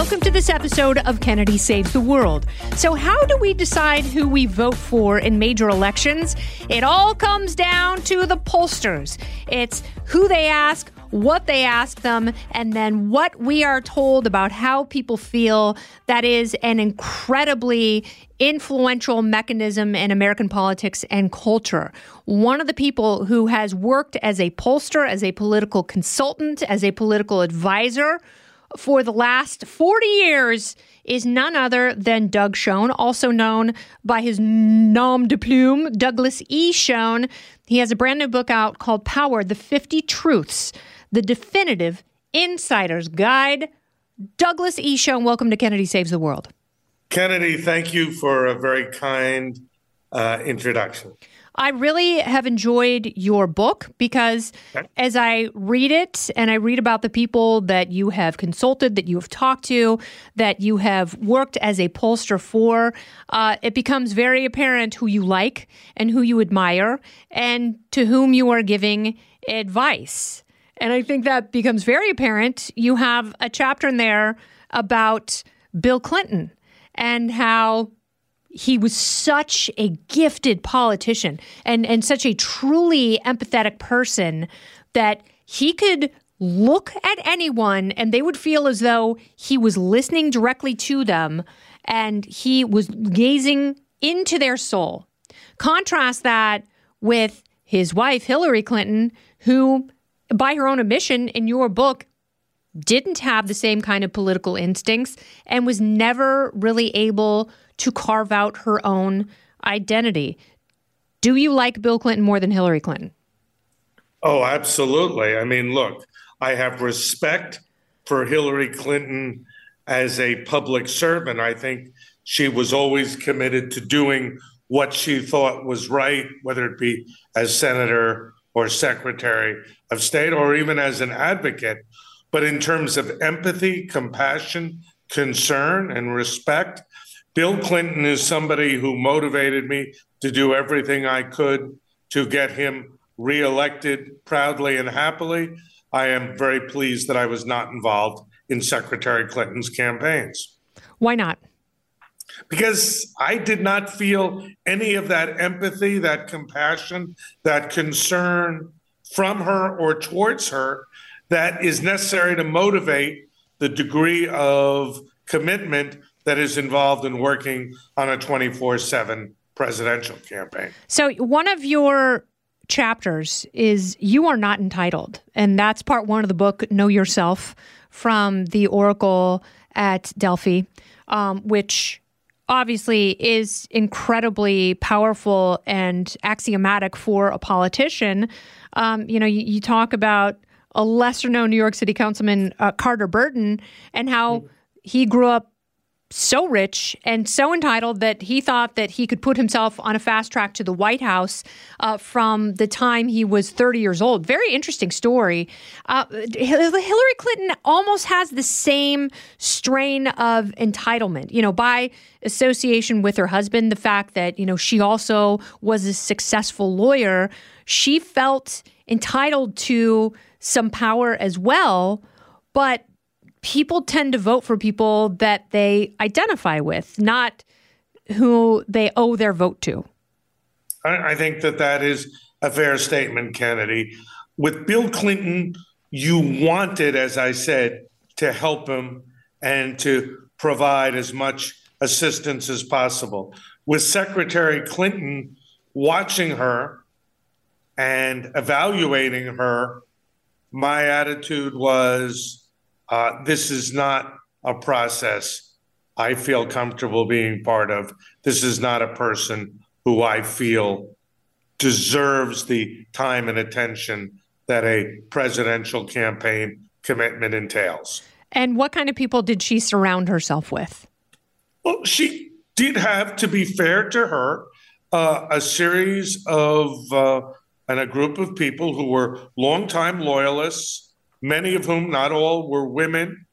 Welcome to this episode of Kennedy Saves the World. So, how do we decide who we vote for in major elections? It all comes down to the pollsters. It's who they ask, what they ask them, and then what we are told about how people feel. That is an incredibly influential mechanism in American politics and culture. One of the people who has worked as a pollster, as a political consultant, as a political advisor, for the last 40 years is none other than Doug Schoen, also known by his nom de plume, Douglas E. Schoen. He has a brand new book out called Power The 50 Truths, the definitive insider's guide. Douglas E. Schoen, welcome to Kennedy Saves the World. Kennedy, thank you for a very kind uh, introduction. I really have enjoyed your book because okay. as I read it and I read about the people that you have consulted, that you have talked to, that you have worked as a pollster for, uh, it becomes very apparent who you like and who you admire and to whom you are giving advice. And I think that becomes very apparent. You have a chapter in there about Bill Clinton and how he was such a gifted politician and, and such a truly empathetic person that he could look at anyone and they would feel as though he was listening directly to them and he was gazing into their soul. Contrast that with his wife, Hillary Clinton, who, by her own admission in your book, didn't have the same kind of political instincts and was never really able to carve out her own identity. Do you like Bill Clinton more than Hillary Clinton? Oh, absolutely. I mean, look, I have respect for Hillary Clinton as a public servant. I think she was always committed to doing what she thought was right, whether it be as senator or secretary of state or even as an advocate. But in terms of empathy, compassion, concern, and respect, Bill Clinton is somebody who motivated me to do everything I could to get him reelected proudly and happily. I am very pleased that I was not involved in Secretary Clinton's campaigns. Why not? Because I did not feel any of that empathy, that compassion, that concern from her or towards her that is necessary to motivate the degree of commitment that is involved in working on a 24 7 presidential campaign. So, one of your chapters is You Are Not Entitled. And that's part one of the book, Know Yourself, from the Oracle at Delphi, um, which obviously is incredibly powerful and axiomatic for a politician. Um, you know, you, you, talk about a lesser known New York City councilman, uh, Carter Burden, and how he grew up so rich and so entitled that he thought that he could put himself on a fast track to the White House uh, from the time he was 30 years old. Very interesting story. Uh, Hillary Clinton almost has the same strain of entitlement, you know, by association with her husband, the fact that, you know, she also was a successful lawyer. She felt entitled to some power as well. But people tend to vote for people that they identify with, not who they owe their vote to. I, think that that is a fair statement, Kennedy. With Bill Clinton, you wanted, as I said, to help him and to provide as much assistance as possible. With Secretary Clinton, watching her and evaluating her, my attitude was uh, this is not a process I feel comfortable being part of. This is not a person who I feel deserves the time and attention that a presidential campaign commitment entails. And what kind of people did she surround herself with? Well, she did have, to be fair to her, uh, a series of uh, and a group of people who were longtime loyalists, many of whom, not all, were women,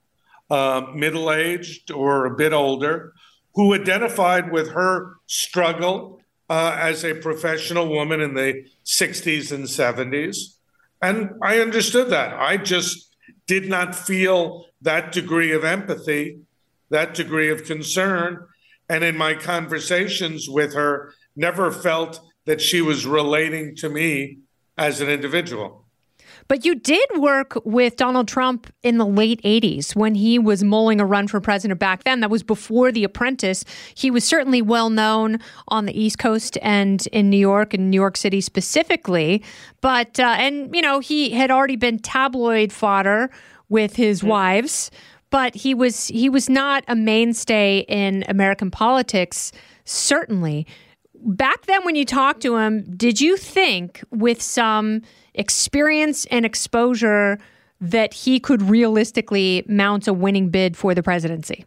uh, middle aged or a bit older, who identified with her struggle uh, as a professional woman in the 60s and 70s. And I understood that. I just did not feel that degree of empathy, that degree of concern. And in my conversations with her, never felt that she was relating to me as an individual. But you did work with Donald Trump in the late 80s when he was mulling a run for president back then. That was before The Apprentice. He was certainly well known on the East Coast and in New York and New York City specifically. But, uh, and, you know, he had already been tabloid fodder with his mm-hmm. wives, but he was he was not a mainstay in American politics, certainly back then when you talked to him, did you think with some experience and exposure that he could realistically mount a winning bid for the presidency?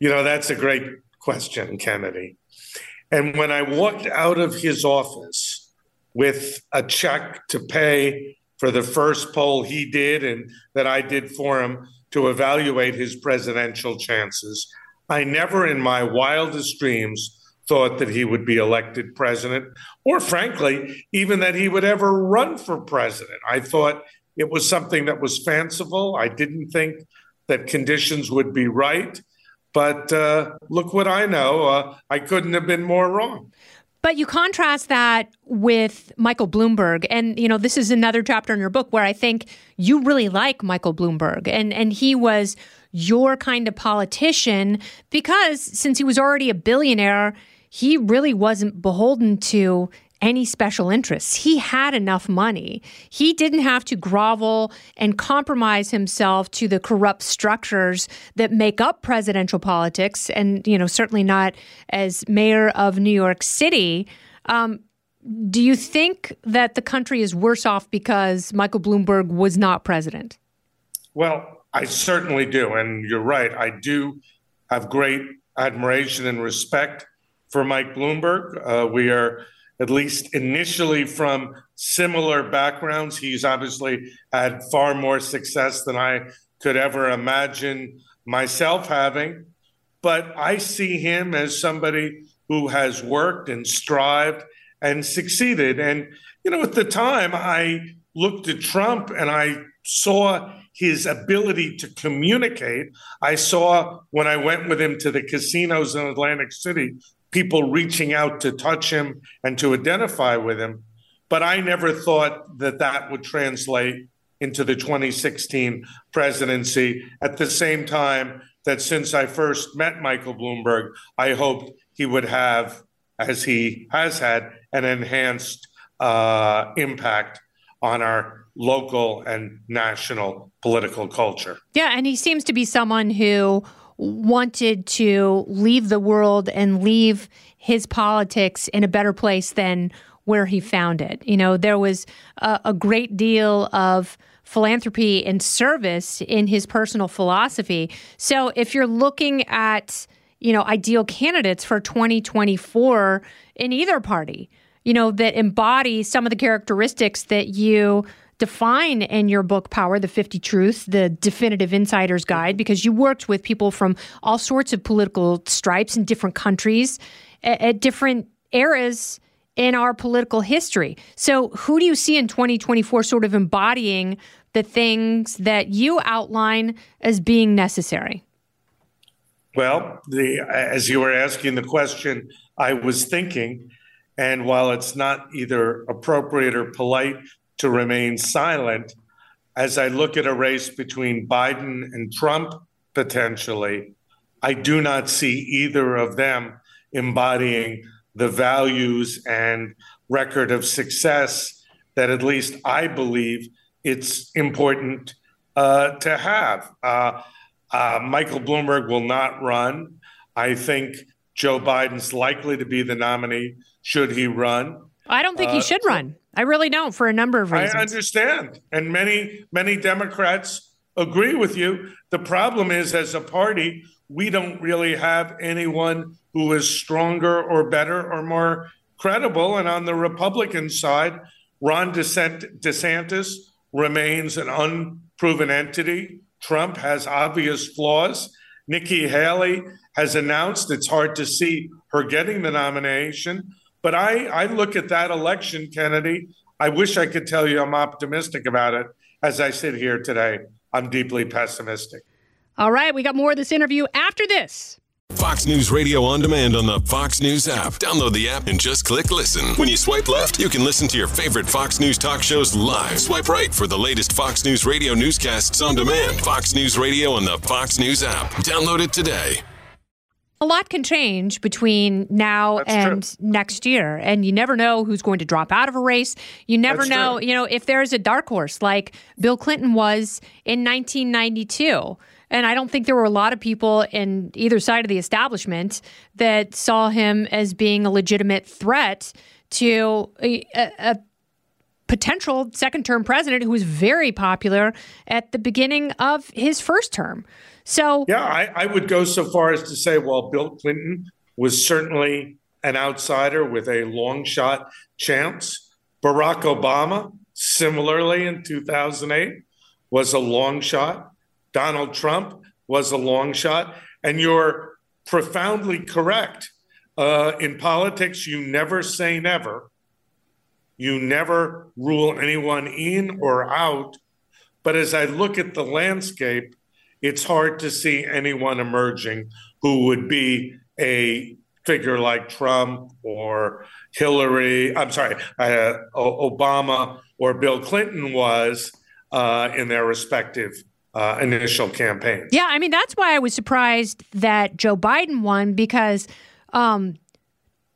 You know, that's a great question, Kennedy. And when I walked out of his office with a check to pay for the first poll he did and that I did for him to evaluate his presidential chances, I never in my wildest dreams thought that he would be elected president, or frankly, even that he would ever run for president. I thought it was something that was fanciful. I didn't think that conditions would be right. But uh, look what I know. Uh, I couldn't have been more wrong. But you contrast that with Michael Bloomberg. And, you know, this is another chapter in your book where I think you really like Michael Bloomberg. And, and he was your kind of politician because since he was already a billionaire, he really wasn't beholden to any special interests. He had enough money. He didn't have to grovel and compromise himself to the corrupt structures that make up presidential politics, and you know certainly not as mayor of New York City. Um, do you think that the country is worse off because Michael Bloomberg was not president? Well, I certainly do, and you're right. I do have great admiration and respect for Mike Bloomberg. Uh, we are at least initially from similar backgrounds. He's obviously had far more success than I could ever imagine myself having. But I see him as somebody who has worked and strived and succeeded. And, you know, at the time, I looked at Trump and I saw his ability to communicate. I saw when I went with him to the casinos in Atlantic City people reaching out to touch him and to identify with him. But I never thought that that would translate into the 2016 presidency. At the same time, that since I first met Michael Bloomberg, I hoped he would have, as he has had, an enhanced uh, impact on our local and national political culture. Yeah, and he seems to be someone who wanted to leave the world and leave his politics in a better place than where he found it. You know, there was a, a great deal of philanthropy and service in his personal philosophy. So if you're looking at, you know, ideal candidates for 2024 in either party, you know, that embody some of the characteristics that you define in your book, Power, the 50 Truths, the definitive insider's guide, because you worked with people from all sorts of political stripes in different countries at, at different eras in our political history. So, who do you see in 2024 sort of embodying the things that you outline as being necessary? Well, the, as you were asking the question, I was thinking, and while it's not either appropriate or polite to remain silent as I look at a race between Biden and Trump potentially. I do not see either of them embodying the values and record of success that at least I believe it's important uh, to have. Uh, Uh, Michael Bloomberg will not run. I think Joe Biden's likely to be the nominee should he run. I don't think he uh, should run. I really don't for a number of reasons. I understand. And many, many Democrats agree with you. The problem is, as a party, we don't really have anyone who is stronger or better or more credible. And on the Republican side, Ron DeSantis remains an unproven entity. Trump has obvious flaws. Nikki Haley has announced it's hard to see her getting the nomination. But I, I look at that election, Kennedy. I wish I could tell you I'm optimistic about it. As I sit here today, I'm deeply pessimistic. All right, we got more of this interview after this. Fox News Radio on demand on the Fox News app. Download the app and just click listen. When you swipe left, you can listen to your favorite Fox News talk shows live. Swipe right for the latest Fox News Radio newscasts on demand. Fox News Radio on the Fox News app. Download it today. A lot can change between now That's and true. next year, and you never know who's going to drop out of a race. You never That's know, true. you know, if there's a dark horse like Bill Clinton was in 1992 and I don't think there were a lot of people in either side of the establishment that saw him as being a legitimate threat to a, a potential second term president who was very popular at the beginning of his first term. So, yeah, I, I would go so far as to say, while Bill Clinton was certainly an outsider with a long shot chance. Barack Obama, similarly in 2008, was a long shot. Donald Trump was a long shot. And you're profoundly correct. Uh, in politics, you never say never. You never rule anyone in or out. But as I look at the landscape, it's hard to see anyone emerging who would be a figure like Trump or Hillary, I'm sorry, uh, Obama or Bill Clinton was uh, in their respective uh, initial campaign. Yeah, I mean that's why I was surprised that Joe Biden won because um,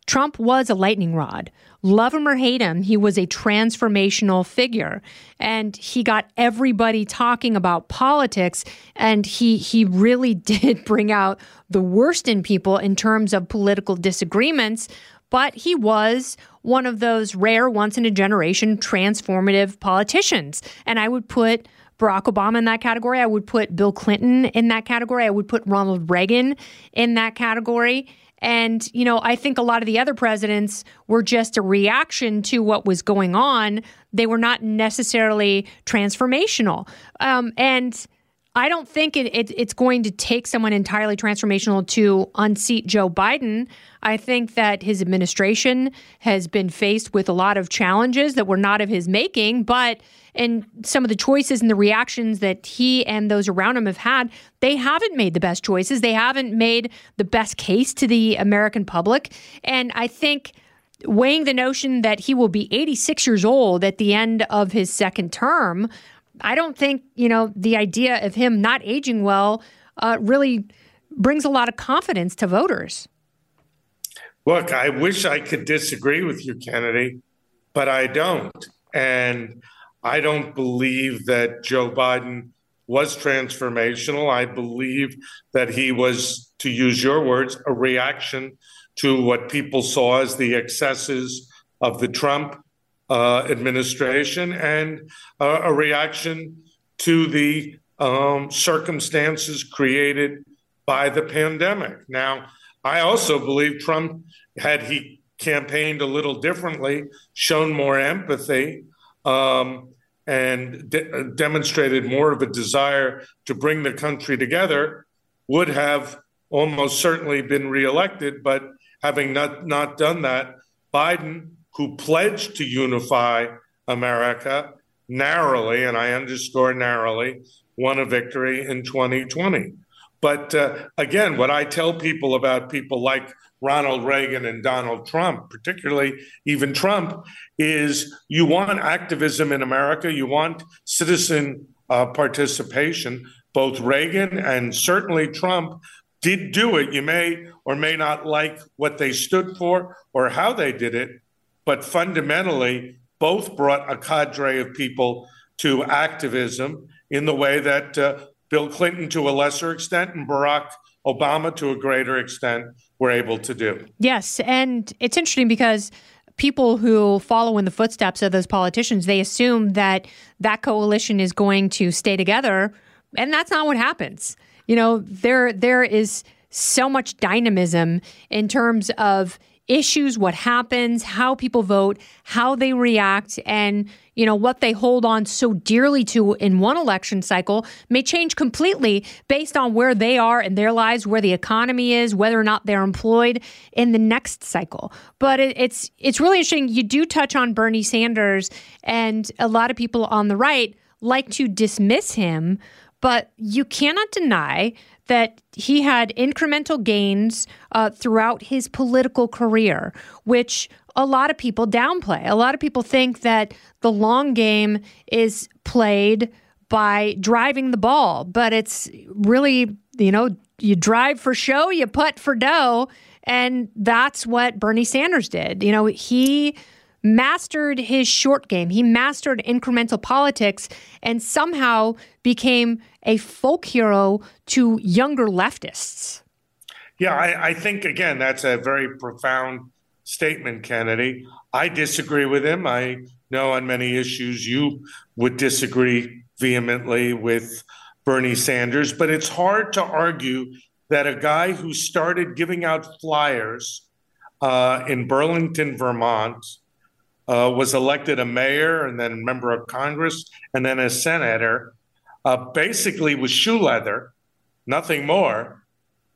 Trump was a lightning rod. Love him or hate him, he was a transformational figure, and he got everybody talking about politics. And he he really did bring out the worst in people in terms of political disagreements. But he was one of those rare, once in a generation, transformative politicians, and I would put Barack Obama in that category. I would put Bill Clinton in that category. I would put Ronald Reagan in that category. And, you know, I think a lot of the other presidents were just a reaction to what was going on. They were not necessarily transformational. Um, and I don't think it, it, it's going to take someone entirely transformational to unseat Joe Biden. I think that his administration has been faced with a lot of challenges that were not of his making, but and some of the choices and the reactions that he and those around him have had, they haven't made the best choices. They haven't made the best case to the American public. And I think weighing the notion that he will be 86 years old at the end of his second term, I don't think, you know, the idea of him not aging well uh, really brings a lot of confidence to voters. Look, I wish I could disagree with you, Kennedy, but I don't. And I don't believe that Joe Biden was transformational. I believe that he was, to use your words, a reaction to what people saw as the excesses of the Trump uh, administration and uh, a reaction to the um, circumstances created by the pandemic. Now, I also believe Trump, had he campaigned a little differently, shown more empathy, um, and de- demonstrated more of a desire to bring the country together, would have almost certainly been reelected. But having not, not done that, Biden, who pledged to unify America narrowly, and I underscore narrowly, won a victory in 2020. But uh, again, what I tell people about people like Ronald Reagan and Donald Trump, particularly even Trump, is you want activism in America, you want citizen uh, participation. Both Reagan and certainly Trump did do it. You may or may not like what they stood for or how they did it, but fundamentally, both brought a cadre of people to activism in the way that uh, Bill Clinton to a lesser extent and Barack Obama to a greater extent were able to do. Yes. And it's interesting because people who follow in the footsteps of those politicians, they assume that that coalition is going to stay together. And that's not what happens. You know, there there is so much dynamism in terms of issues, what happens, how people vote, how they react, and you know what they hold on so dearly to in one election cycle may change completely based on where they are in their lives, where the economy is, whether or not they're employed in the next cycle. But it, it's it's really interesting. You do touch on Bernie Sanders, and a lot of people on the right like to dismiss him, but you cannot deny that he had incremental gains uh, throughout his political career, which a lot of people downplay. A lot of people think that the long game is played by driving the ball, but it's really, you know, you drive for show, you putt for dough. And that's what Bernie Sanders did. You know, he mastered his short game. He mastered incremental politics and somehow became a folk hero to younger leftists. Yeah, I, I, think, again, that's a very profound statement, Kennedy. I disagree with him. I know on many issues you would disagree vehemently with Bernie Sanders, but it's hard to argue that a guy who started giving out flyers uh, in Burlington, Vermont, uh, was elected a mayor and then a member of Congress and then a senator, uh, basically with shoe leather, nothing more,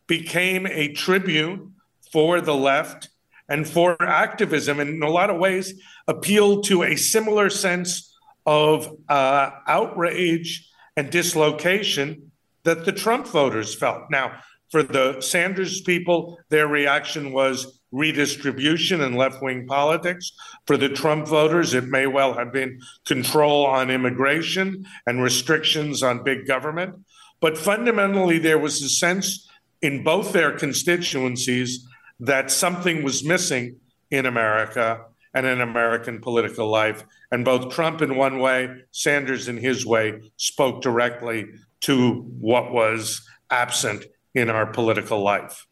became a tribune for the left and for activism, and in a lot of ways appealed to a similar sense of uh, outrage and dislocation that the Trump voters felt. Now, for the Sanders people, their reaction was redistribution and left wing politics. For the Trump voters, it may well have been control on immigration and restrictions on big government. But fundamentally, there was a sense in both their constituencies that something was missing in America and in American political life. And both Trump, in one way, Sanders, in his way, spoke directly to what was absent in our political life.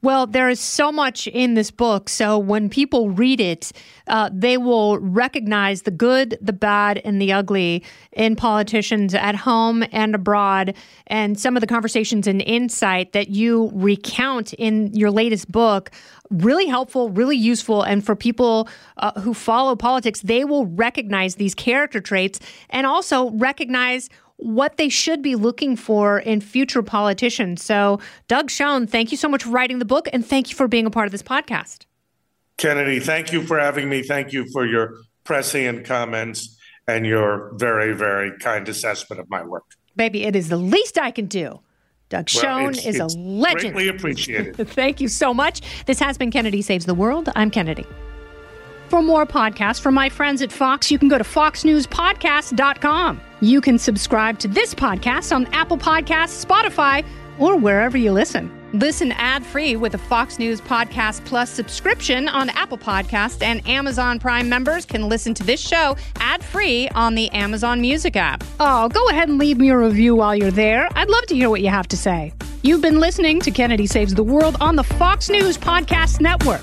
Well, there is so much in this book. So when people read it, uh, they will recognize the good, the bad, and the ugly in politicians at home and abroad. And some of the conversations and insight that you recount in your latest book really helpful, really useful. And for people uh, who follow politics, they will recognize these character traits and also recognize what they should be looking for in future politicians. So, Doug Schoen, thank you so much for writing the book and thank you for being a part of this podcast. Kennedy, thank you for having me. Thank you for your prescient comments and your very, very kind assessment of my work. Baby, it is the least I can do. Doug well, Schoen is a legend. Greatly appreciated. Thank you so much. This has been Kennedy Saves the World. I'm Kennedy. For more podcasts from my friends at Fox, you can go to foxnewspodcast.com. You can subscribe to this podcast on Apple Podcasts, Spotify, or wherever you listen. Listen ad-free with a Fox News Podcast Plus subscription on Apple Podcasts and Amazon Prime members can listen to this show ad-free on the Amazon Music app. Oh, go ahead and leave me a review while you're there. I'd love to hear what you have to say. You've been listening to Kennedy Saves the World on the Fox News Podcast Network.